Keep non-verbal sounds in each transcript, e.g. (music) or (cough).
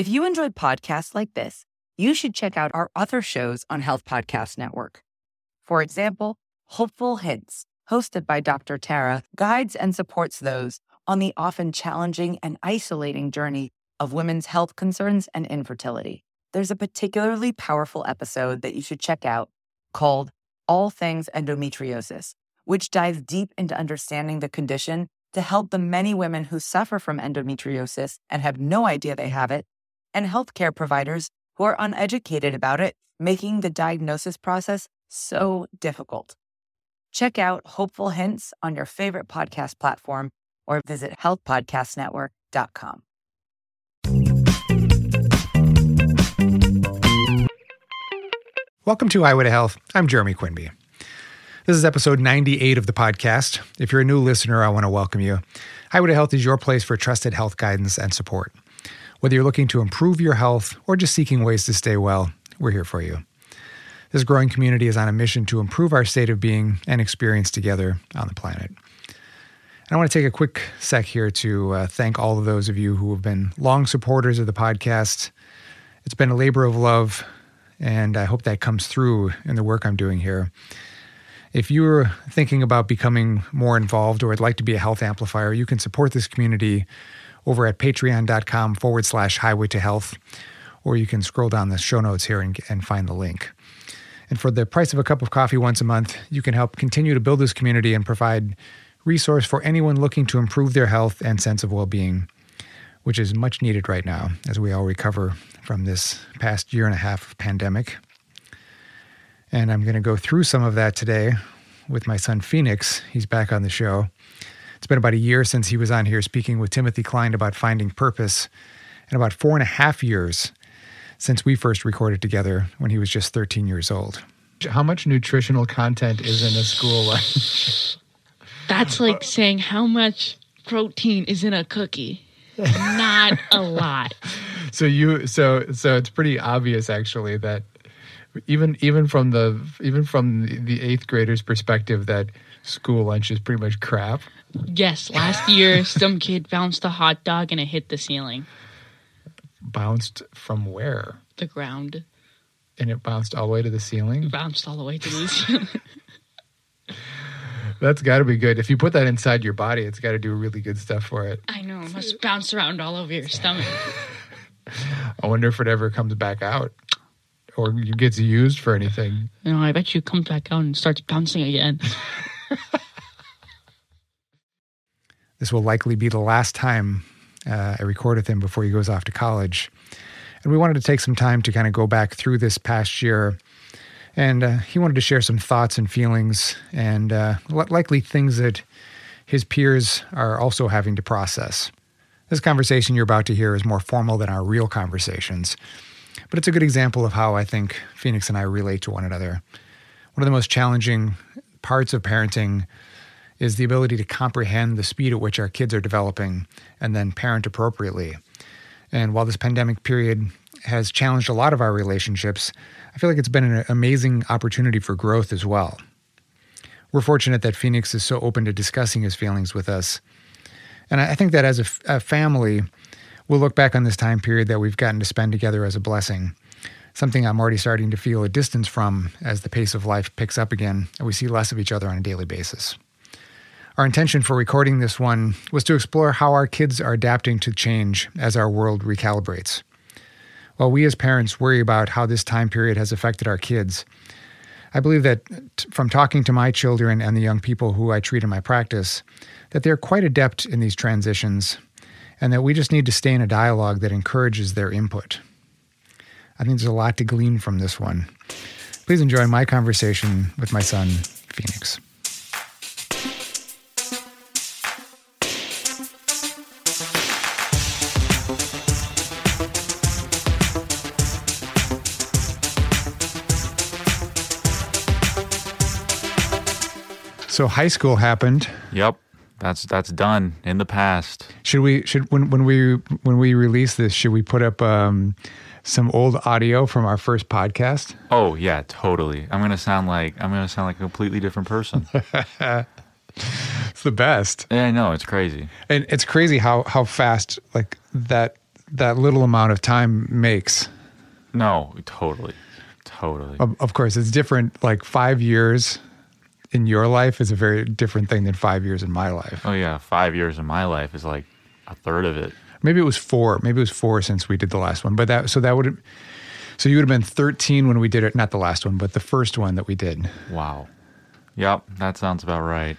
If you enjoyed podcasts like this, you should check out our other shows on Health Podcast Network. For example, Hopeful Hints, hosted by Dr. Tara, guides and supports those on the often challenging and isolating journey of women's health concerns and infertility. There's a particularly powerful episode that you should check out called All Things Endometriosis, which dives deep into understanding the condition to help the many women who suffer from endometriosis and have no idea they have it, and healthcare providers who are uneducated about it, making the diagnosis process so difficult. Check out Hopeful Hints on your favorite podcast platform or visit healthpodcastnetwork.com. Welcome to Highway to Health. I'm Jeremy Quinby. This is episode 98 of the podcast. If you're a new listener, I want to welcome you. Highway to Health is your place for trusted health guidance and support. Whether you're looking to improve your health or just seeking ways to stay well, we're here for you. This growing community is on a mission to improve our state of being and experience together on the planet. And I want to take a quick sec here to uh, thank all of those of you who have been long supporters of the podcast. It's been a labor of love, and I hope that comes through in the work I'm doing here. If you're thinking about becoming more involved or would like to be a health amplifier, you can support this community over at patreon.com forward slash highway to health, or you can scroll down the show notes here and, and find the link. And for the price of a cup of coffee once a month, you can help continue to build this community and provide resource for anyone looking to improve their health and sense of well-being, which is much needed right now as we all recover from this past year and a half of pandemic. And I'm going to go through some of that today with my son Phoenix. He's back on the show. It's been about a year since he was on here speaking with Timothy Klein about finding purpose, and about four and a half years since we first recorded together when he was just 13 years old. How much nutritional content is in a school lunch? That's like saying how much protein is in a cookie. Not a lot. So you so so it's pretty obvious actually that even even from the even from the eighth graders perspective that school lunch is pretty much crap. Yes, last year some kid bounced a hot dog and it hit the ceiling, Bounced from where? the ground, And it bounced all the way to the ceiling. bounced all the way to the (laughs) ceiling. That's got to be good. If you put that inside your body, it's got to do really good stuff for it. I know, it must bounce around all over your stomach. (laughs) I wonder if it ever comes back out or gets used for anything. You know, I bet you comes back out and starts bouncing again. (laughs) This will likely be the last time uh, I record with him before he goes off to college. And we wanted to take some time to kind of go back through this past year. And uh, he wanted to share some thoughts and feelings and uh, likely things that his peers are also having to process. This conversation you're about to hear is more formal than our real conversations, but it's a good example of how I think Phoenix and I relate to one another. One of the most challenging parts of parenting is the ability to comprehend the speed at which our kids are developing and then parent appropriately. And while this pandemic period has challenged a lot of our relationships, I feel like it's been an amazing opportunity for growth as well. We're fortunate that Phoenix is so open to discussing his feelings with us. And I think that as a, f- a family, we'll look back on this time period that we've gotten to spend together as a blessing, something I'm already starting to feel a distance from as the pace of life picks up again and we see less of each other on a daily basis. Our intention for recording this one was to explore how our kids are adapting to change as our world recalibrates. While we as parents worry about how this time period has affected our kids, I believe that from talking to my children and the young people who I treat in my practice, that they're quite adept in these transitions and that we just need to stay in a dialogue that encourages their input. I think there's a lot to glean from this one. Please enjoy my conversation with my son, Phoenix. So high school happened. Yep. That's that's done in the past. Should we should when when we when we release this, should we put up um, some old audio from our first podcast? Oh yeah, totally. I'm gonna sound like I'm gonna sound like a completely different person. (laughs) It's the best. yeah, I know it's crazy. And it's crazy how how fast like that that little amount of time makes. No, totally, totally. Of, of course, it's different. Like five years in your life is a very different thing than five years in my life. oh yeah, five years in my life is like a third of it. Maybe it was four. Maybe it was four since we did the last one. But that so that would so you would have been 13 when we did it. Not the last one, but the first one that we did. Wow. Yep, that sounds about right.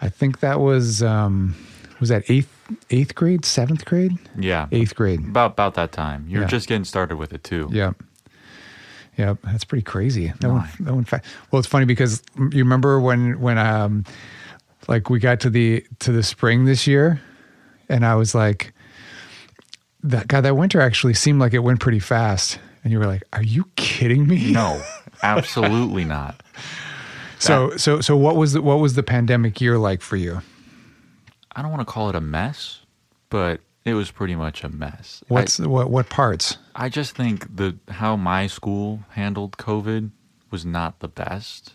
I think that was um, was that eighth eighth grade, seventh grade, Yeah, eighth grade. about about that time. You were Yeah. just getting started with it too. Yep. Yep. That's pretty crazy. That one, that one fa- well, it's funny because you remember when, when, um, like we got to the, to the spring this year and I was like, that God, that winter actually seemed like it went pretty fast. And you were like, are you kidding me? No, (laughs) absolutely not. So, so, so what was the, what was the pandemic year like for you? I don't want to call it a mess, but it was pretty much a mess. I- What's, what, what parts? I just think the how my school handled COVID was not the best.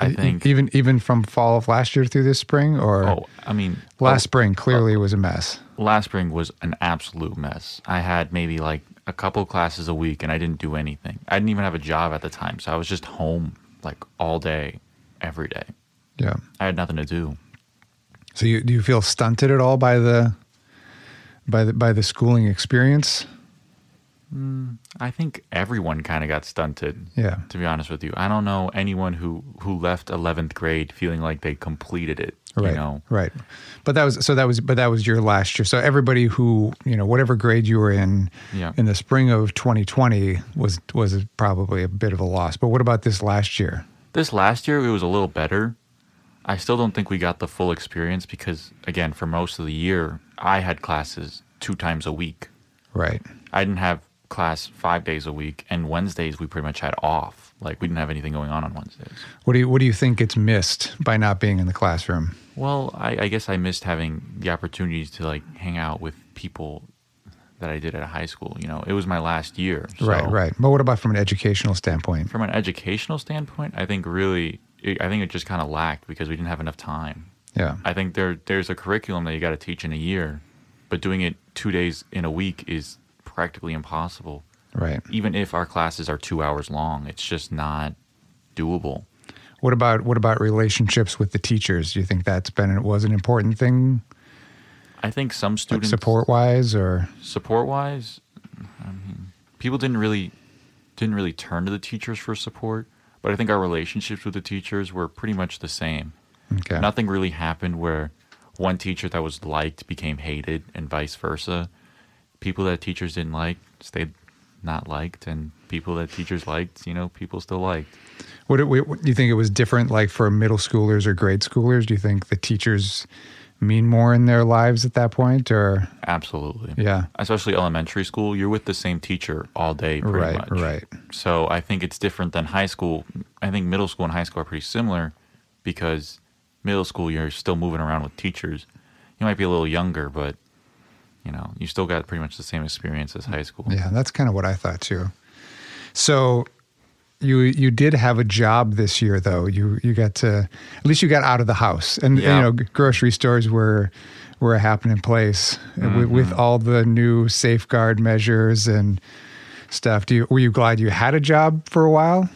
I think. even, even from fall of last year through this spring or oh, I mean, oh, last oh, spring clearly oh. was a mess. last spring was an absolute mess. I had maybe like a couple classes a week, and I didn't do anything. I didn't even have a job at the time, so I was just home like all day, every day. Yeah. I had nothing to do. So you do you feel stunted at all by the by the by the schooling experience? Hmm, I think everyone kind of got stunted. Yeah. To be honest with you, I don't know anyone who who left eleventh grade feeling like they completed it. Right. You know. Right. But that was so that was but that was your last year. So everybody who, you know, whatever grade you were in Yeah. in the spring of 2020 was was probably a bit of a loss. But what about this last year? This last year, it was a little better. I still don't think we got the full experience because, again, for most of the year, I had classes two times a week. Right. I didn't have class five days a week, and Wednesdays we pretty much had off. Like we didn't have anything going on on Wednesdays. What do you what do you think gets missed by not being in the classroom? Well, I, I guess I missed having the opportunities to like hang out with people that I did at high school. You know, it was my last year. so- right, right. But what about from an educational standpoint? From an educational standpoint, I think really, I think it just kind of lacked because we didn't have enough time. Yeah. I think there there's a curriculum that you got to teach in a year, but doing it two days in a week is practically impossible. Right. Even if our classes are two hours long, it's just not doable. What about what about relationships with the teachers? Do you think that's been it was an important thing I think some like students support wise or support wise, I mean, people didn't really didn't really turn to the teachers for support. But I think our relationships with the teachers were pretty much the same. okay. Nothing really happened where one teacher that was liked became hated and vice versa. People that teachers didn't like stayed not liked, and people that teachers liked, you know, people still liked. What, do you think it was different like for middle schoolers or grade schoolers? Do you think the teachers mean more in their lives at that point or Absolutely. yeah. Especially elementary school, you're with the same teacher all day, pretty Right, much. right. So I think it's different than high school. I think middle school and high school are pretty similar because middle school you're still moving around with teachers. You might be a little younger, but you know, you still got pretty much the same experience as high school. Yeah, that's kind of what I thought too. So you you did have a job this year though. You you got to at least you got out of the house. And Yeah. you know, grocery stores were were a happening place with, with Mm-hmm. all the new safeguard measures and stuff. Do you were you glad you had a job for a while?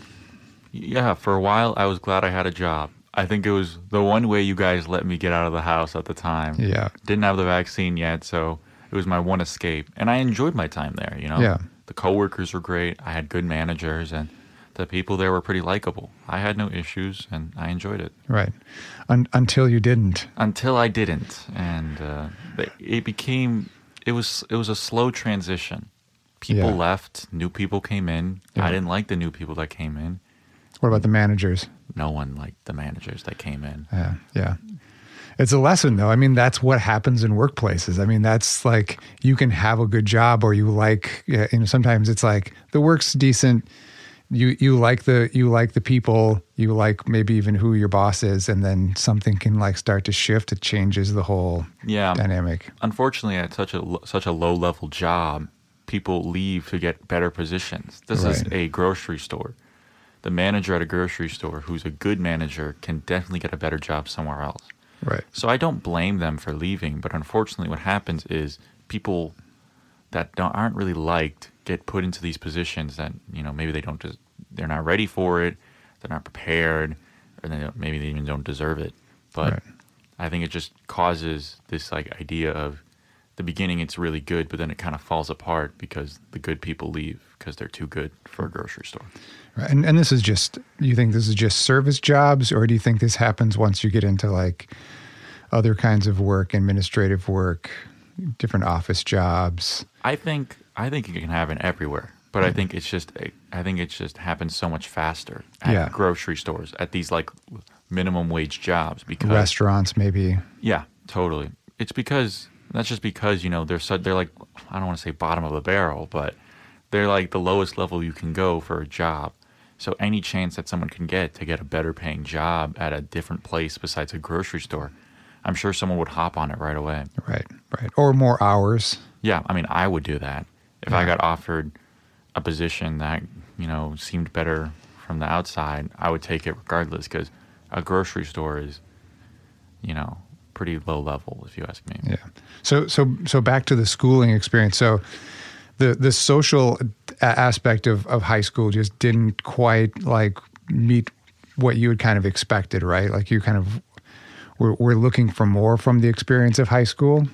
Yeah, for a while I was glad I had a job. I think it was the one way you guys let me get out of the house at the time. Yeah. Didn't have the vaccine yet, so it was my one escape. And I enjoyed my time there, you know. Yeah. The coworkers were great. I had good managers and the people there were pretty likable. I had no issues and I enjoyed it. Right. Un- until you didn't. Until I didn't. And uh, it- became it was it was a slow transition. People Yeah. left, new people came in. Yeah. I didn't like the new people that came in. What about the managers? No one liked the managers that came in. Yeah, yeah. It's a lesson, though. I mean, that's what happens in workplaces. I mean, that's like you can have a good job, or you like, you know, sometimes it's like the work's decent. You you like the you like the people. You like maybe even who your boss is, and then something can like start to shift. It changes the whole Yeah. dynamic. unfortunately at such a such a low level job people leave to get better positions this is a grocery store the manager at a grocery store who's a good manager can definitely get a better job somewhere else Right. so i don't blame them for leaving but unfortunately what happens is people that don't, aren't really liked get put into these positions that you know maybe they don't just they're not ready for it, they're not prepared, or they maybe they even don't deserve it. But Right. I think it just causes this like idea of the beginning it's really good, but then it kind of falls apart because the good people leave because they're too good for a grocery store. Right. And and this is just you think this is just service jobs or do you think this happens once you get into like other kinds of work, administrative work, different office jobs? I think I think it can happen everywhere, but I think it's just I think it's just happens so much faster at Yeah. grocery stores at these like minimum wage jobs because Restaurants maybe. yeah, totally. It's because that's just because you know they're so, they're like I don't want to say bottom of the barrel, but they're like the lowest level you can go for a job. So any chance that someone can get to get a better paying job at a different place besides a grocery store, I'm sure someone would hop on it right away. Right, right. Or more hours. Yeah, I mean, I would do that if I got offered a position that you know seemed better from the outside. I would take it regardless because a grocery store is, you know, pretty low level if you ask me. Yeah. So so so back to the schooling experience. So the the social aspect of of high school just didn't quite like meet what you had kind of expected, right? Like you kind of were, were looking for more from the experience of high school.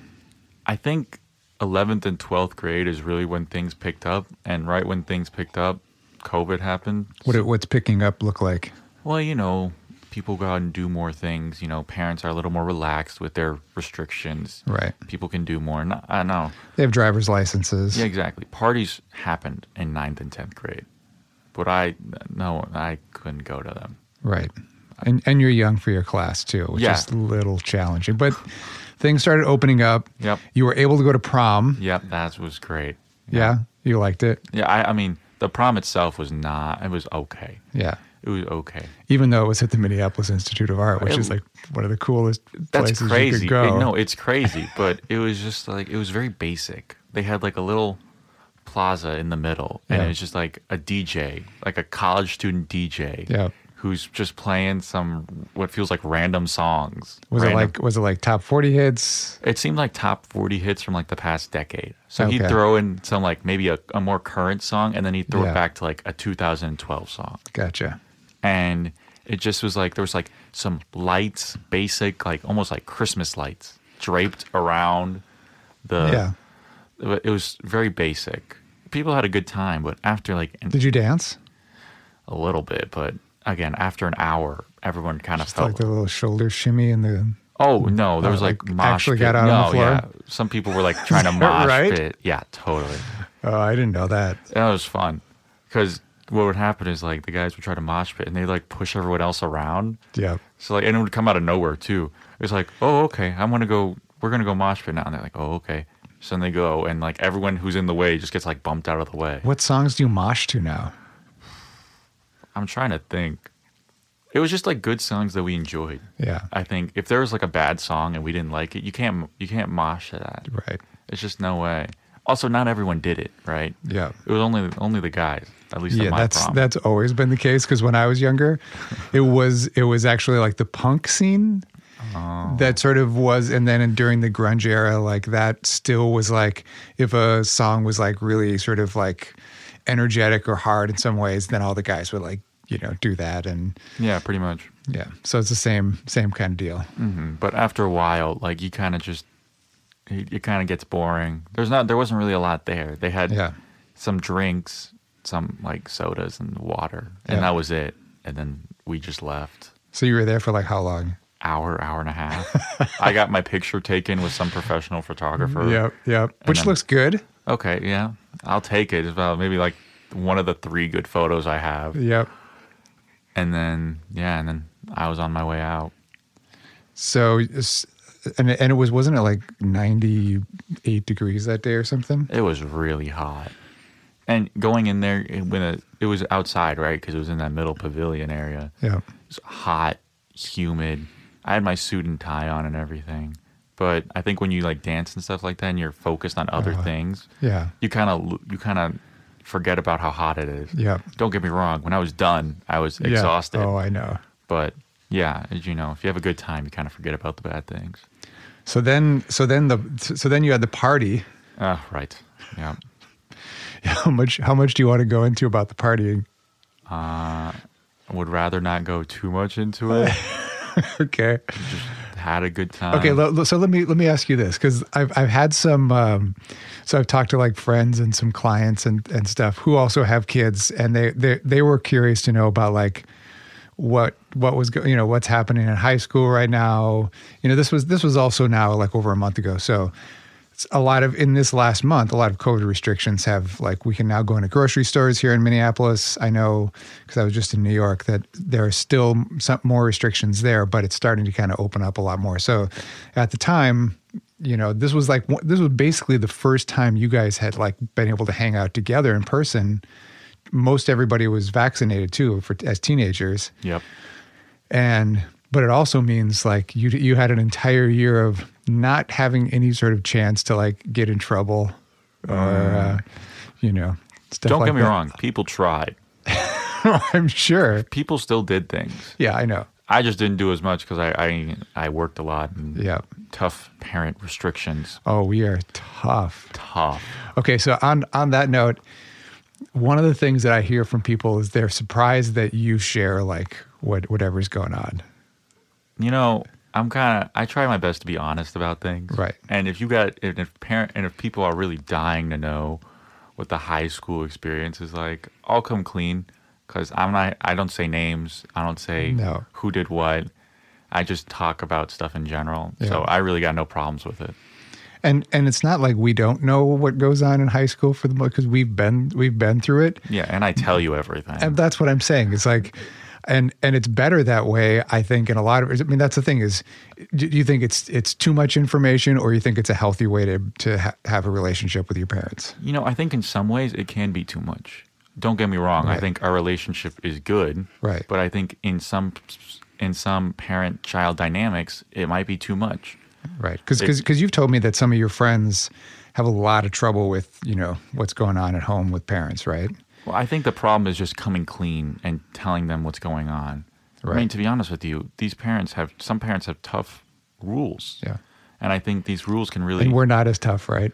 I think 11th and 12th grade is really when things picked up, and right when things picked up, COVID happened. What it, what's picking up look like? Well, you know, people go out and do more things. You know, parents are a little more relaxed with their restrictions. Right. People can do more. I know. They have driver's licenses. Yeah, exactly. Parties happened in ninth and tenth grade, but I no, I couldn't go to them. Right. And and you're young for your class too, which Yeah. is a little challenging. But things started opening up. Yep. You were able to go to prom. Yep, that was great. Yeah. You liked it. Yeah, I, I mean, the prom itself was not. It was okay. Yeah. It was okay. Even though it was at the Minneapolis Institute of Art, which It- is like one of the coolest That's places crazy. you could go. It- no, it's crazy, but it was just like it was very basic. They had like a little plaza in the middle, and Yeah. it was just like a DJ, like a college student DJ, Yeah. Who's just playing some what feels like random songs. was it like was it like top forty hits? It seemed like top 40 hits from like the past decade. So he'd throw in some like maybe a, a more current song and then he'd throw Yeah. it back to like a 2012 song. Gotcha. And it just was like there was like some lights, basic, like almost like Christmas lights draped around the. yeah. It was very basic. People had a good time, but after like Did you dance? a little bit, but again, after an hour, everyone kind of felt like the little shoulder shimmy and the Oh no, there was uh, like, like, mosh actually pit. got out no, on the floor? yeah. Some people were like trying to (laughs) mosh right? pit. Yeah, totally. Oh, I didn't know that. That was fun because what would happen is like the guys would try to mosh pit and they like push everyone else around. Yeah. So like and it would come out of nowhere too. It's like, oh okay, I'm gonna go. We're gonna go mosh pit now, and they're like, oh okay. So then they go and like everyone who's in the way just gets like bumped out of the way. What songs do you mosh to now? I'm trying to think. It was just like good songs that we enjoyed. Yeah. I think if there was like a bad song and we didn't like it, you can't you can't mosh to that. Right. It's just no way. Also, not everyone did it, right? Yeah. It was only only the guys, at least Yeah, my that's prom. that's always been the case because when I was younger, it (laughs) was it was actually like the punk scene Oh. that sort of was, and then during the grunge era, like that still was like if a song was like really sort of like energetic or hard in some ways, then all the guys would like you know do that, and yeah, pretty much. yeah, so it's the same same kind of deal. hmm But after a while, like you kind of just it, it kind of gets boring. There's not there wasn't really a lot there. They had Yeah. some drinks, some like sodas and water, and Yeah. that was it. And then we just left. So you were there for like how long? Hour, hour and a half. (laughs) I got my picture taken with some professional photographer. Yep, yep. Which then- looks good. Okay, yeah, I'll take it. It's about maybe like one of the three good photos I have. Yep. And then yeah, and then I was on my way out. So, and and it was wasn't it like ninety eight degrees that day or something? It was really hot. And going in there when it, it was outside, right? Because it was in that middle pavilion area. Yeah. It was hot, humid. I had my suit and tie on and everything. But I think when you like dance and stuff like that, and you're focused on other Uh, things, Yeah. you kind of you kind of forget about how hot it is. Yeah. Don't get me wrong. When I was done, I was Yeah. exhausted. Oh, I know. But yeah, as you know, if you have a good time, you kind of forget about the bad things. So then, so then the, so then you had the party. Oh, right. Yeah. (laughs) How much? How much do you want to go into about the partying? I would rather not go too much into it. (laughs) okay. Had a good time. Okay, lo- so let me let me ask you this because I've I've had some, um, so I've talked to like friends and some clients and and stuff who also have kids, and they they they were curious to know about like what what was go- you know what's happening in high school right now. You know, this was this was also now like over a month ago, so. A lot of in this last month, a lot of COVID restrictions have like we can now go into grocery stores here in Minneapolis. I know because I was just in New York that there are still some more restrictions there, but it's starting to kind of open up a lot more. So at the time, you know, this was like this was basically the first time you guys had like been able to hang out together in person. Most everybody was vaccinated too for as teenagers, Yep. and but it also means like you you had an entire year of not having any sort of chance to like get in trouble or uh, you know stuff Don't like get me that. wrong. People tried. (laughs) I'm sure. People still did things. Yeah, I know. I just didn't do as much because I, I I worked a lot and Yeah. tough parent restrictions. Oh, we are tough. Tough. Okay, so on on that note, one of the things that I hear from people is they're surprised that you share like what whatever's going on. You know, I'm kind of I try my best to be honest about things. Right. And if you got and if parent and if people are really dying to know what the high school experience is like, I'll come clean because I'm not. I don't say names. I don't say No. who did what. I just talk about stuff in general. So I really got no problems with it. And and it's not like we don't know what goes on in high school for the most because we've been we've been through it. Yeah, and I tell you everything. And that's what I'm saying. It's like, and and it's better that way. I think in a lot of. I mean, that's the thing is, do you think it's it's too much information, or you think it's a healthy way to to ha- have a relationship with your parents? You know, I think in some ways it can be too much. Don't get me wrong. I think our relationship is good. Right. But I think in some in some parent child dynamics, it might be too much. Right. Because because you've told me that some of your friends have a lot of trouble with you know what's going on at home with parents, right? Well, I think the problem is just coming clean and telling them what's going on. I mean, to be honest with you, these parents have some parents have tough rules. Yeah. And I think these rules can really And we're not as tough, right?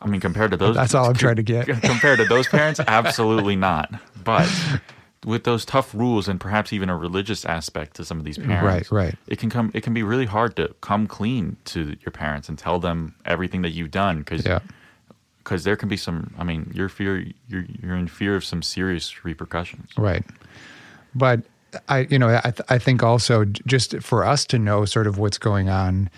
I mean, compared to those, That's all I'm trying to get. (laughs) compared to those parents, absolutely not. But with those tough rules and perhaps even a religious aspect to some of these parents, Right, right. It can come. It can be really hard to come clean to your parents and tell them everything that you've done because Yeah. There can be some. I mean, you're fear. You're you're in fear of some serious repercussions. Right. But I, you know, I, th- I think also just for us to know sort of what's going on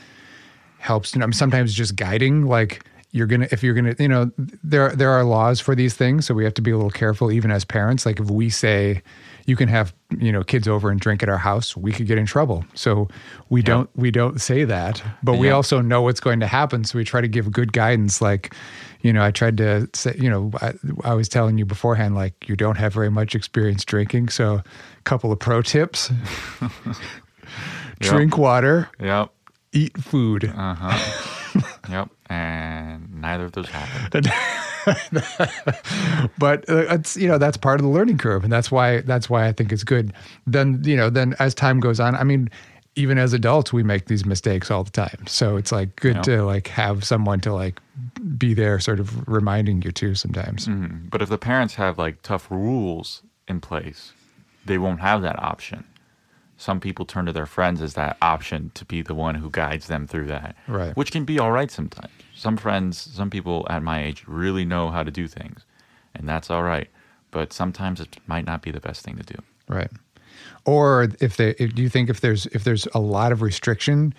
helps. You know, sometimes just guiding, like you're gonna, if you're gonna, you know, there there are laws for these things, so we have to be a little careful, even as parents. Like if we say you can have, you know, kids over and drink at our house, we could get in trouble. So we don't we don't say that, but we also know what's going to happen. So we try to give good guidance, like. You know, I tried to say, you know, I, I was telling you beforehand, like, you don't have very much experience drinking. So, a couple of pro tips (laughs) (laughs) drink water, Yep. eat food. Uh huh. (laughs) yep. And neither of those happened. (laughs) but uh, it's you know that's part of the learning curve and that's why that's why i think it's good then you know then as time goes on i mean even as adults we make these mistakes all the time so it's like good Yeah. to like have someone to like be there sort of reminding you too sometimes Mhm. But if the parents have like tough rules in place, they won't have that option. Some people turn to their friends as that option to be the one who guides them through that. Right. Which can be all right sometimes. Some friends, some people at my age really know how to do things, and that's all right. But sometimes it might not be the best thing to do. right or if they if, do you think if there's if there's a lot of restriction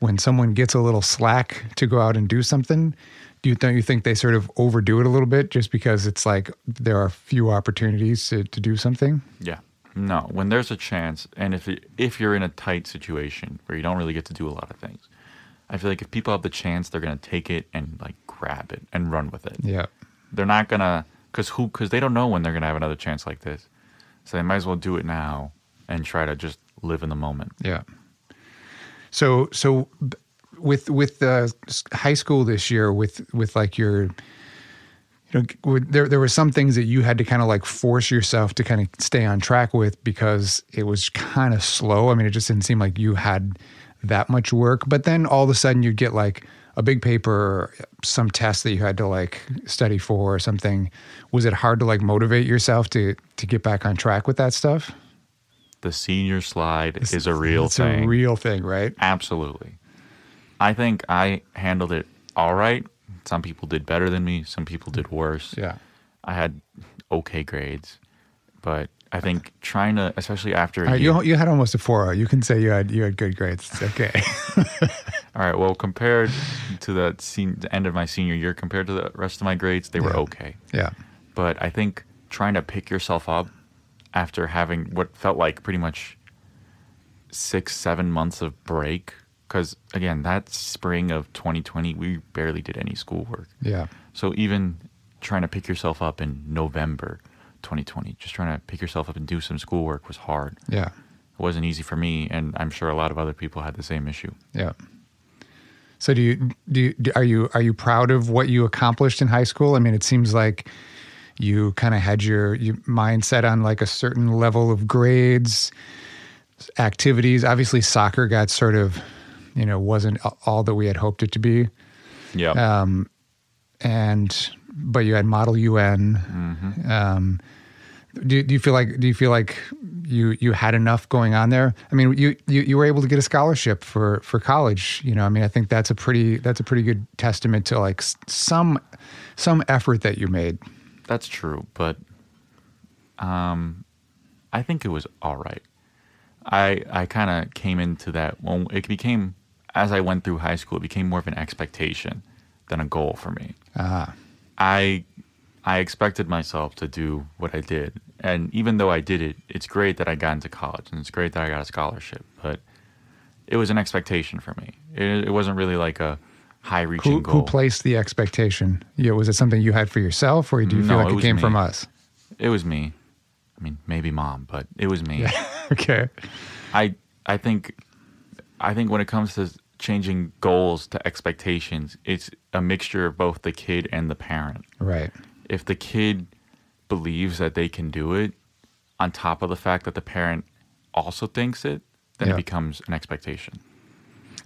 when someone gets a little slack to go out and do something do you don't you think they sort of overdo it a little bit just because it's like there are few opportunities to, to do something Yeah. No, when there's a chance, and if it, if you're in a tight situation where you don't really get to do a lot of things, I feel like if people have the chance, they're gonna take it and like grab it and run with it. yeah They're not gonna, cause who, cause they don't know when they're gonna have another chance like this, so they might as well do it now and try to just live in the moment. Yeah. So so with with uh, the high school this year with with like your you know there there were some things that you had to kind of like force yourself to kind of stay on track with because it was kind of slow. I mean, it just didn't seem like you had that much work. But then all of a sudden you'd get like a big paper, some test that you had to like study for or something. Was it hard to like motivate yourself to to get back on track with that stuff? The senior slide is a real it's thing. It's a real thing, right? Absolutely. I think I handled it all right. Some people did better than me. Some people did worse. Yeah. I had okay grades, but I think trying to, especially after right, year, you you had almost a 4.0. You can say you had you had good grades. It's okay. (laughs) all right. Well, compared to the, sen- the end of my senior year, compared to the rest of my grades, they were Yeah. okay. yeah. But I think trying to pick yourself up after having what felt like pretty much six, seven months of break, because again, that spring of 2020, we barely did any schoolwork. Yeah. So even trying to pick yourself up in November 2020, just trying to pick yourself up and do some schoolwork was hard. Yeah. It wasn't easy for me, and I'm sure a lot of other people had the same issue. Yeah. So do you do you, do- are you are you proud of what you accomplished in high school? I mean, it seems like you kind of had your, your mindset on like a certain level of grades, activities. Obviously, soccer got sort of, you know, wasn't all that we had hoped it to be. Yeah. Um, and but you had Model UN. Um, do, do you feel like do you feel like you you had enough going on there? I mean, you, you you were able to get a scholarship for for college. You know, I mean, I think that's a pretty that's a pretty good testament to like some some effort that you made. That's true, but um, I think it was all right. I I kind of came into that when it became as I went through high school, it became more of an expectation than a goal for me. Ah, I I expected myself to do what I did, and even though I did it, it's great that I got into college, and it's great that I got a scholarship. But it was an expectation for me. It, it wasn't really like a high-reaching who goal. who placed the expectation? Yeah, was it something you had for yourself, or do you feel No, like it it, came me. from us? It was me. I mean, maybe mom, but it was me. (laughs) okay. I I think I think when it comes to changing goals to expectations, it's a mixture of both the kid and the parent. Right. If the kid believes that they can do it, on top of the fact that the parent also thinks it, then Yeah. it becomes an expectation.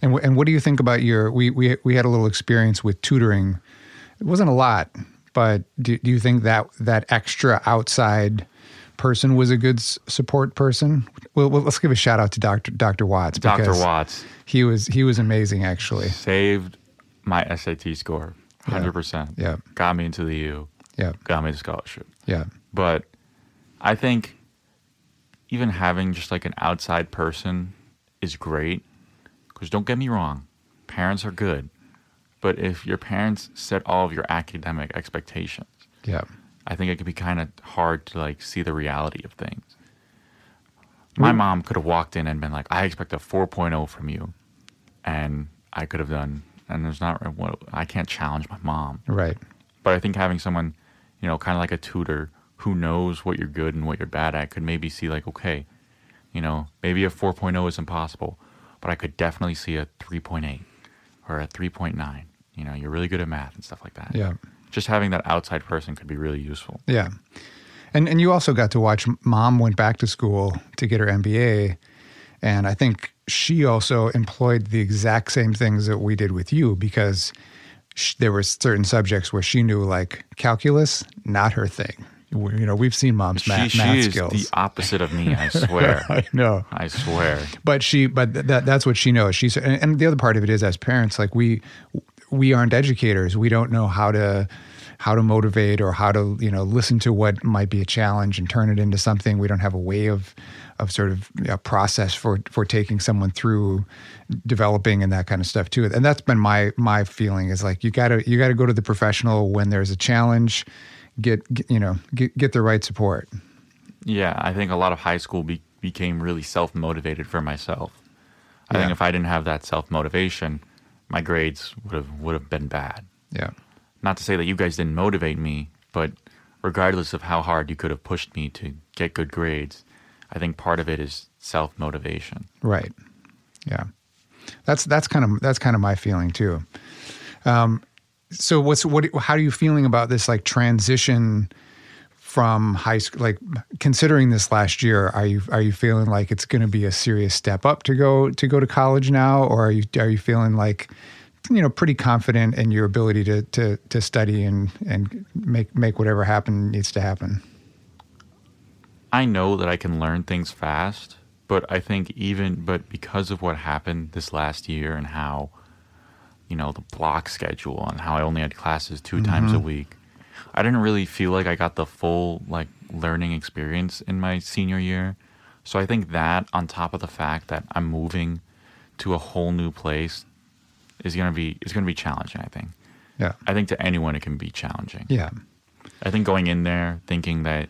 And wh- and what do you think about your? We we we had a little experience with tutoring. It wasn't a lot, but do, do you think that that extra outside person was a good s- support person? Well, well, let's give a shout out to Doctor Doctor Watts. Dr. Watts He was he was amazing actually. saved my SAT score, hundred percent. Yeah. got me into the U, Yeah. got me the scholarship. Yeah. But I think even having just like an outside person is great. Because don't get me wrong, parents are good. But if your parents set all of your academic expectations, Yeah. I think it could be kind of hard to like see the reality of things. My mom could have walked in and been like, "I expect a 4.0 from you," and I could have done. And there's not. Well, I can't challenge my mom. Right. But I think having someone, you know, kind of like a tutor who knows what you're good and what you're bad at could maybe see like, okay, you know, maybe a 4.0 is impossible, but I could definitely see a 3.8 or a 3.9. You know, you're really good at math and stuff like that. Yeah. Just having that outside person could be really useful. Yeah. And and you also got to watch mom went back to school to get her MBA and I think she also employed the exact same things that we did with you because sh- there were certain subjects where she knew like calculus not her thing. We- You know, we've seen mom's She, math, she math skills. the opposite of me, I (laughs) swear. (laughs) I know. I swear. but she but th- that that's what she knows she's and, and the other part of it is as parents like we we aren't educators. We don't know how to how to motivate or how to you know listen to what might be a challenge and turn it into something. We don't have a way of of sort of a process for for taking someone through developing and that kind of stuff too. And that's been my my feeling is like you gotta you gotta go to the professional when there's a challenge get, get you know get get the right support. Yeah, I think a lot of high school be- became really self motivated for myself. I think if I didn't have that self motivation, my grades would have would have been bad. yeah Not to say that you guys didn't motivate me, but regardless of how hard you could have pushed me to get good grades, I think part of it is self motivation. Right. Yeah. That's that's kind of that's kind of my feeling too. Um, so what's what? How are you feeling about this like transition from high school? Like considering this last year, are you are you feeling like it's going to be a serious step up to go to go to college now, or are you are you feeling like you know pretty confident in your ability to to to study and and make make whatever happen needs to happen. I know that I can learn things fast, but I think even but because of what happened this last year and how you know the block schedule and how I only had classes 2 times a mm-hmm. week, I didn't really feel like I got the full like learning experience in my senior year. So I think that on top of the fact that I'm moving to a whole new place is gonna be is gonna be challenging. I think. Yeah. I think to anyone it can be challenging. Yeah. I think going in there thinking that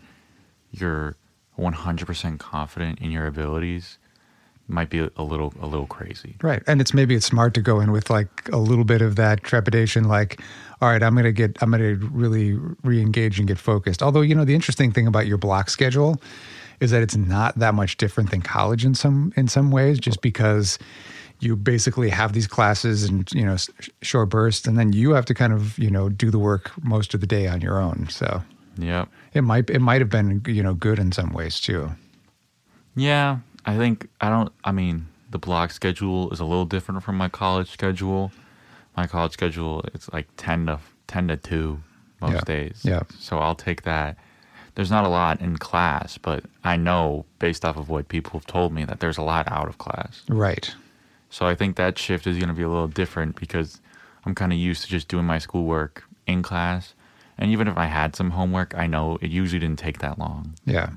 you're 100% confident in your abilities might be a little a little crazy. Right. And it's maybe it's smart to go in with like a little bit of that trepidation, like, all right, I'm gonna get I'm gonna really re-engage and get focused. Although, you know, the interesting thing about your block schedule is that it's not that much different than college in some in some ways, just because you basically have these classes and you know short bursts, and then you have to kind of you know do the work most of the day on your own. So yeah it might it might have been you know good in some ways too. Yeah, I think I don't I mean, the block schedule is a little different from my college schedule. My college schedule it's like 10 to 10 to 2 most Yeah. days. Yeah. So I'll take that. There's not a lot in class, but I know based off of what people have told me that there's a lot out of class. Right. So I think that shift is going to be a little different because I'm kind of used to just doing my schoolwork in class. And even if I had some homework, I know it usually didn't take that long. Yeah.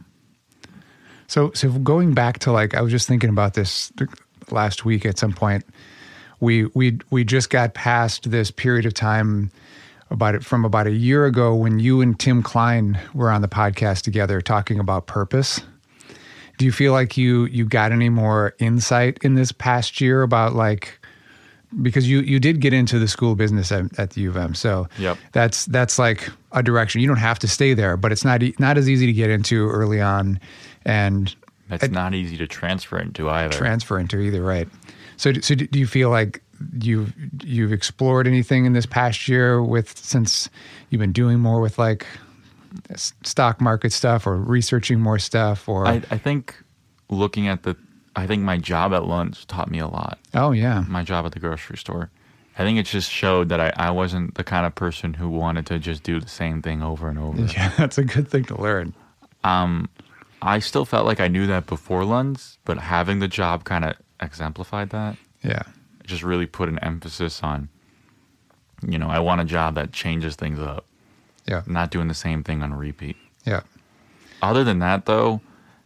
So so going back to like I was just thinking about this last week at some point. We we we just got past this period of time about it from about a year ago when you and Tim Klein were on the podcast together talking about purpose. Do you feel like you you got any more insight in this past year about like because you you did get into the school business at, at the U of M, so Yep. that's that's like a direction. You don't have to stay there, but it's not not as easy to get into early on, and That's not easy to transfer into either. transfer into either. Right. So so do you feel like you've you've explored anything in this past year with since you've been doing more with like stock market stuff or researching more stuff or I, I think looking at the, I think my job at Lunds taught me a lot. oh yeah My job at the grocery store. I think it just showed that I, I wasn't the kind of person who wanted to just do the same thing over and over. (laughs) yeah that's a good thing to learn. Um, I still felt like I knew that before Lunds, but having the job kind of exemplified that. Yeah. It just really put an emphasis on, you know, I want a job that changes things up, Yeah. not doing the same thing on repeat. Yeah. Other than that, though,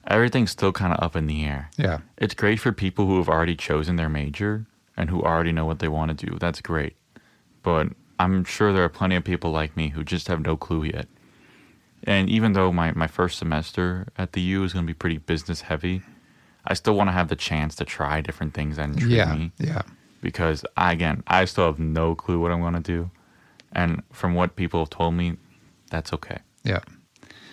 everything's still kind of up in the air. Yeah. It's great for people who have already chosen their major and who already know what they want to do. That's great. But I'm sure there are plenty of people like me who just have no clue yet. And even though my, my first semester at the U is going to be pretty business heavy, I still want to have the chance to try different things that intrigue Yeah. me Yeah. because I, again, I still have no clue what I'm going to do. And from what people have told me, that's okay. Yeah.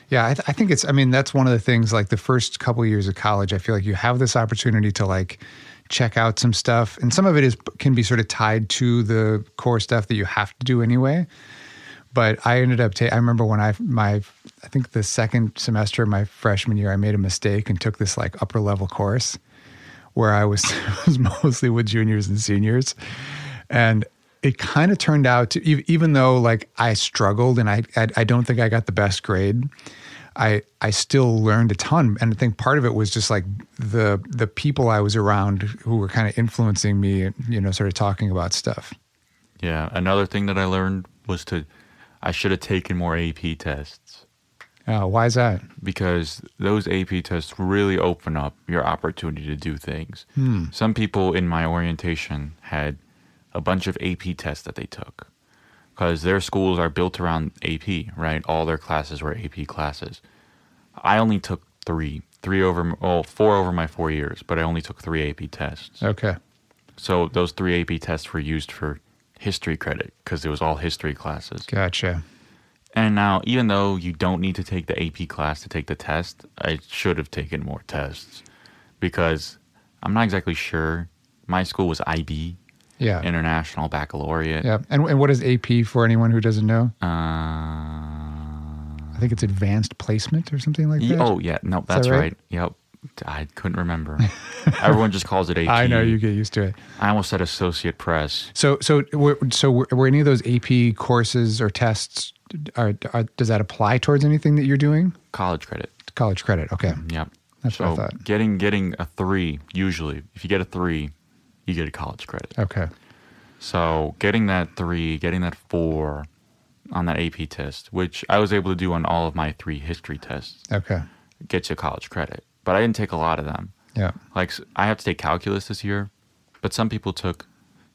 Yeah, I, th- I think it's. I mean, that's one of the things. Like the first couple of years of college, I feel like you have this opportunity to like check out some stuff, and some of it is can be sort of tied to the core stuff that you have to do anyway. But I ended up. Ta- I remember when I my I think the second semester of my freshman year, I made a mistake and took this like upper level course where I was (laughs) was mostly with juniors and seniors, and it kind of turned out to even though like I struggled and I, I I don't think I got the best grade. I I still learned a ton, and I think part of it was just like the the people I was around who were kind of influencing me, you know, sort of talking about stuff. Yeah. Another thing that I learned was to, I should have taken more AP tests. Oh, why is that? because those AP tests really open up your opportunity to do things. Hmm. Some people in my orientation had a bunch of AP tests that they took because their schools are built around AP, right? All their classes were AP classes. I only took three, three over, well, oh, four over my four years, but I only took three AP tests. Okay. So those three AP tests were used for history credit because it was all history classes. Gotcha. And now, even though you don't need to take the AP class to take the test, I should have taken more tests because I'm not exactly sure. My school was IB, Yeah. International Baccalaureate. yeah. And, and what is AP for anyone who doesn't know? Uh, I think it's advanced placement or something like that. oh, yeah. No, that's that right? right? Yep. I couldn't remember. (laughs) Everyone just calls it AP. I know you get used to it. I almost said Associate Press. So, so, were, so were, were any of those AP courses or tests? Are, are, does that apply towards anything that you're doing? College credit. College credit. Okay. Mm, yep. That's so what I thought. getting getting a three usually, if you get a three, you get a college credit. Okay. So getting that three, getting that four on that AP test, which I was able to do on all of my three history tests, Okay. gets you college credit. But I didn't take a lot of them. Yeah. Like I have to take calculus this year, but some people took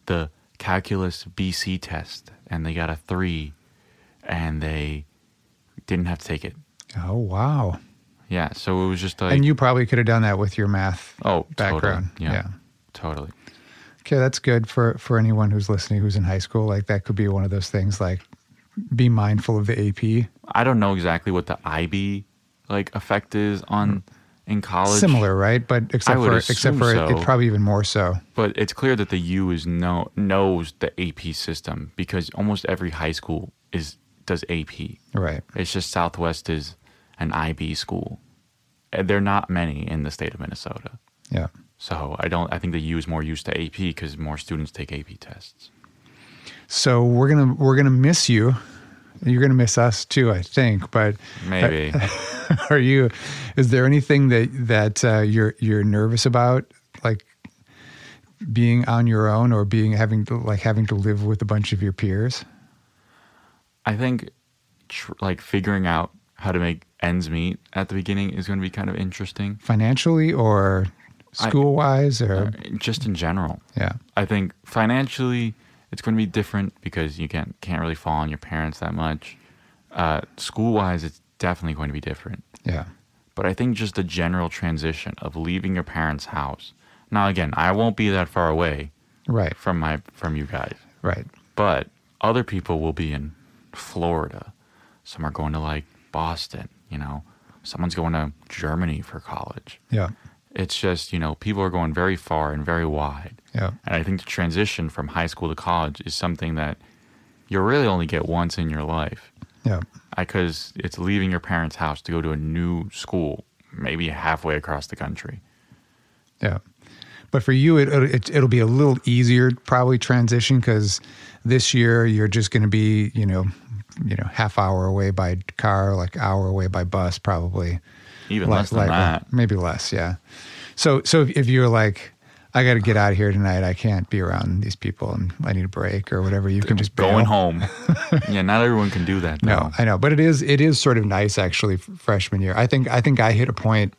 the calculus BC test and they got a three, and they didn't have to take it. Oh wow. Yeah, so it was just like and you probably could have done that with your math oh background. Totally. Yeah, totally. Okay, that's good for for anyone who's listening who's in high school. Like that could be one of those things. Like, be mindful of the AP. I don't know exactly what the IB like effect is on mm. In college. Similar, right? But except for except for it, so. it's probably even more so. but it's clear that the U is no knows the AP system because almost every high school is does AP. Right. It's just Southwest is an IB school. And there are not many in the state of Minnesota. Yeah. So I don't. I think the U is more used to AP because more students take AP tests. So we're gonna we're gonna miss you. You're gonna miss us too, I think. But Maybe (laughs) are you? Is there anything that that uh, you're you're nervous about, like being on your own or being having to like having to live with a bunch of your peers? I think tr- like figuring out how to make ends meet at the beginning is going to be kind of interesting. financially or school wise or Uh, just in general. yeah I think financially it's going to be different because you can't can't really fall on your parents that much. Uh, school wise, it's definitely going to be different. yeah But I think just the general transition of leaving your parents' house. Now, again, I won't be that far away right from my from you guys, right but other people will be in Florida. Some are going to like Boston. You know, someone's going to Germany for college. yeah It's just you know people are going very far and very wide. Yeah. And I think the transition from high school to college is something that you really only get once in your life. Yeah. Because it's leaving your parents' house to go to a new school, maybe halfway across the country. yeah. But for you it, it it'll be a little easier probably transition because this year you're just going to be you know you know half hour away by car like hour away by bus probably. Even Like- less than like- that. maybe less yeah. So so if, if you're like I got to get out of here tonight. I can't be around these people, and I need a break or whatever. You can just bail. Going home. (laughs) yeah, not everyone can do that. No. I know, but it is it is sort of nice actually. Freshman year, I think I think I hit a point.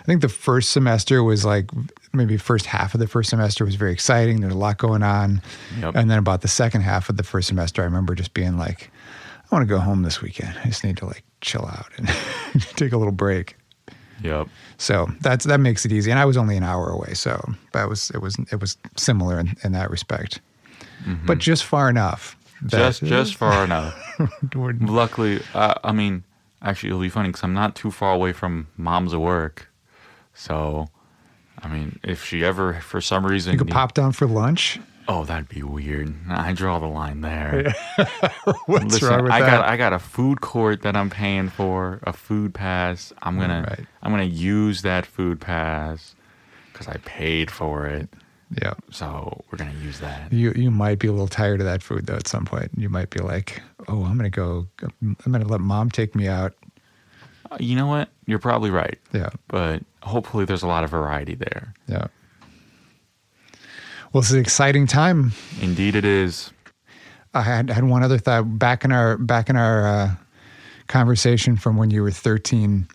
I think the first semester was like maybe first half of the first semester was very exciting. There's a lot going on, Yep. and then about the second half of the first semester, I remember just being like, I want to go home this weekend. I just need to like chill out and (laughs) take a little break. Yep. So that's that makes it easy. And I was only an hour away, so that was it was it was similar in, in that respect, but just far enough. Mm-hmm. Just just far enough. (laughs) Luckily, uh, I mean, actually, it'll be funny because I'm not too far away from mom's work. So, I mean, if she ever, for some reason, you could need- pop down for lunch. Oh, that'd be weird. I draw the line there. (laughs) What's Listen, wrong with I that? got I got a food court that I'm paying for, a food pass. I'm gonna Right. I'm gonna use that food pass because I paid for it. yeah. So we're gonna use that. You you might be a little tired of that food though at some point. You might be like, "Oh, I'm going to go I'm going to let mom take me out." Uh, You know what? You're probably right. Yeah. But hopefully, there's a lot of variety there. Yeah. Well, it's an exciting time. Indeed, it is. I had had one other thought back in our back in our uh, conversation from when you were 13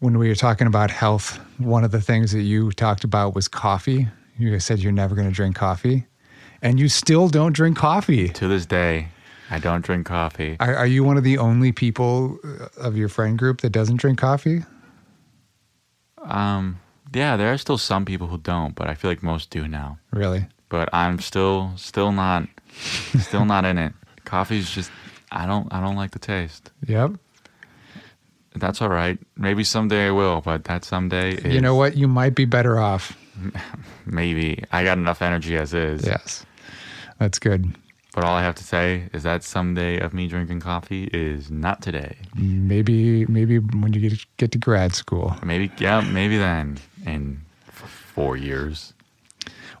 when we were talking about health. One of the things that you talked about was coffee. You said you're never going to drink coffee, and you still don't drink coffee. To this day, I don't drink coffee. Are, are you one of the only people uh, of your friend group that doesn't drink coffee? Um, yeah, there are still some people who don't, but I feel like most do now. Really? But I'm still still not still not in it. (laughs) Coffee's just I don't I don't like the taste. Yep. That's all right. Maybe someday I will, but that someday is You know what? You might be better off. (laughs) maybe. I got enough energy as is. Yes. That's good. But all I have to say is that someday of me drinking coffee is not today. Maybe maybe when you get get to grad school. Maybe yeah, maybe then in four years.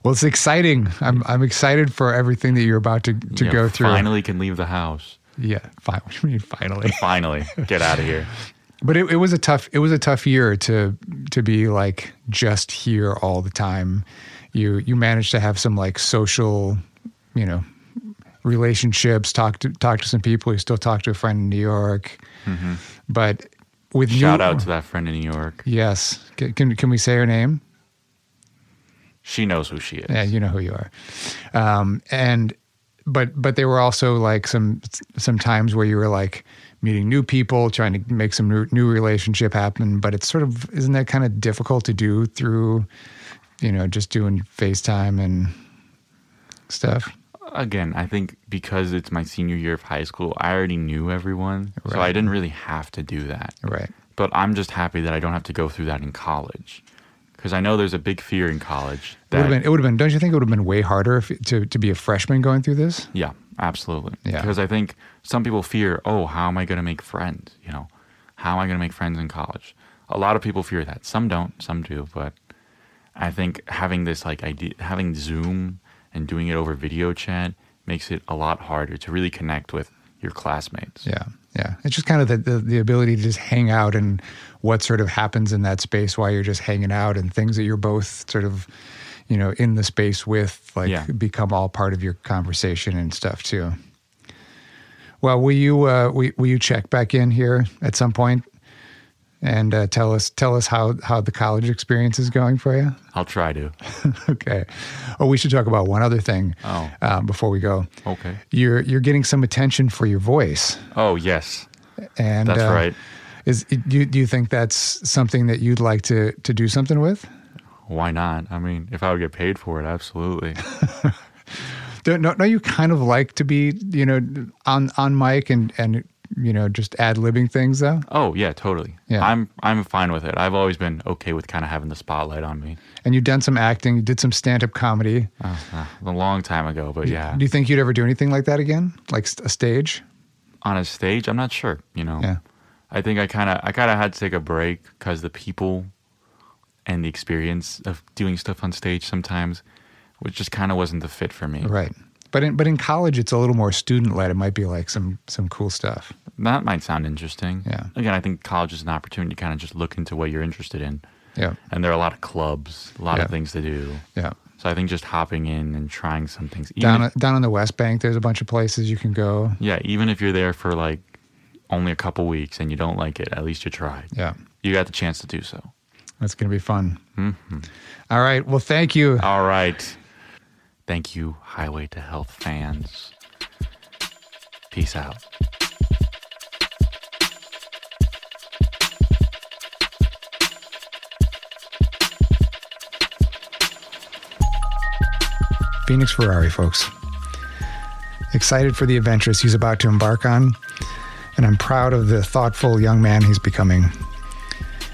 Well, it's exciting. I'm I'm excited for everything that you're about to to go through. Finally, can leave the house. Yeah, fine. (laughs) What do you mean finally? Finally, get out of here. (laughs) But it, it was a tough it was a tough year to to be like just here all the time. You you managed to have some like social, you know, relationships. Talk to talk to some people. You still talk to a friend in New York, mm-hmm. but with. Shout new, out to that friend in New York. Yes, can, can can we say her name? She knows who she is. Yeah, you know who you are. Um, and but but there were also like some some times where you were like meeting new people, trying to make some new, new relationship happen. But it's sort of isn't that kind of difficult to do through, you know, just doing FaceTime and stuff. Again, I think because it's my senior year of high school, I already knew everyone, so I didn't really have to do that. Right. But I'm just happy that I don't have to go through that in college, because I know there's a big fear in college. It would have That, been. It would have been. Don't you think it would have been way harder if, to to be a freshman going through this? Yeah, absolutely. Yeah. Because I think some people fear, oh, how am I going to make friends? You know, how am I going to make friends in college? A lot of people fear that. Some don't, some do. But I think having this like idea, having Zoom and doing it over video chat makes it a lot harder to really connect with your classmates. Yeah, yeah. It's just kind of the, the the ability to just hang out and what sort of happens in that space while you're just hanging out and things that you're both sort of, you know, in the space with, like Yeah. become all part of your conversation and stuff too. Well, will you uh, will, will you check back in here at some point and uh, tell us tell us how how the college experience is going for you? I'll try to. (laughs) okay. Oh, we should talk about one other thing Oh. uh, before we go. Okay. You're you're getting some attention for your voice. Oh, yes. And That's uh, right. Is do you, do you think that's something that you'd like to to do something with? Why not? I mean, if I would get paid for it, absolutely. (laughs) (laughs) Don't don't, don't you kind of like to be you know on on mic and and you know just ad libbing things though? Oh yeah, totally. Yeah. I'm I'm fine with it. I've always been okay with kind of having the spotlight on me. And you've done some acting, you did some stand up comedy. Uh, uh, a long time ago, but yeah, Do you think you'd ever do anything like that again, like a stage? on a stage, I'm not sure. You know, Yeah. I think I kind of I kind of had to take a break because the people and the experience of doing stuff on stage sometimes, which just kind of wasn't the fit for me. Right. But in but in college, it's a little more student led. It might be like some some cool stuff. That might sound interesting. Yeah. Again, I think college is an opportunity to kind of just look into what you're interested in, Yeah. and there are a lot of clubs, a lot Yeah. of things to do. Yeah. So I think just hopping in and trying some things. even Down if- down on the West Bank, there's a bunch of places you can go. Yeah, even if you're there for like only a couple weeks and you don't like it, at least you tried. Yeah. You got the chance to do so. That's going to be fun. Mm-hmm. All right. Well, thank you. All right. Thank you, Highway to Health fans. Peace out. Phoenix Ferrari, folks. Excited for the adventures he's about to embark on, and I'm proud of the thoughtful young man he's becoming.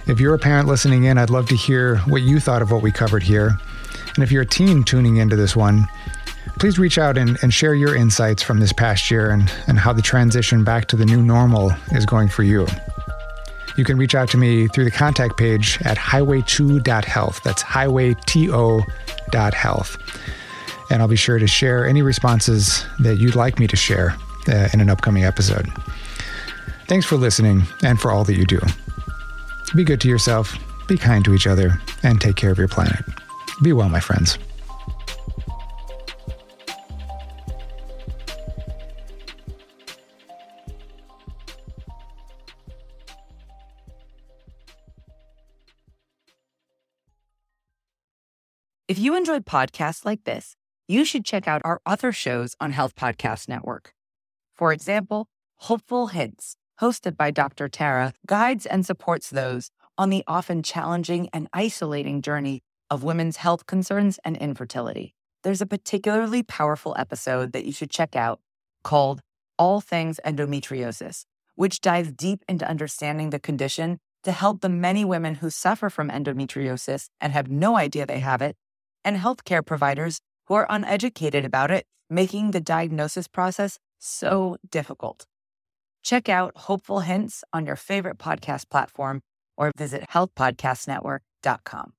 If you're a parent listening in, I'd love to hear what you thought of what we covered here. And if you're a teen tuning into this one, please reach out and, and share your insights from this past year and, and how the transition back to the new normal is going for you. You can reach out to me through the contact page at highway2.health. That's highwayto.health and I'll be sure to share any responses that you'd like me to share uh, in an upcoming episode. Thanks for listening and for all that you do. Be good to yourself, be kind to each other, and take care of your planet. Be well, my friends. If you enjoyed podcasts like this, you should check out our other shows on Health Podcast Network. For example, Hopeful Hints, hosted by Dr. Tara, guides and supports those on the often challenging and isolating journey of women's health concerns and infertility. There's a particularly powerful episode that you should check out called All Things Endometriosis, which dives deep into understanding the condition to help the many women who suffer from endometriosis and have no idea they have it, and healthcare providers who are uneducated about it, making the diagnosis process so difficult. Check out Hopeful Hints on your favorite podcast platform or visit healthpodcastnetwork.com.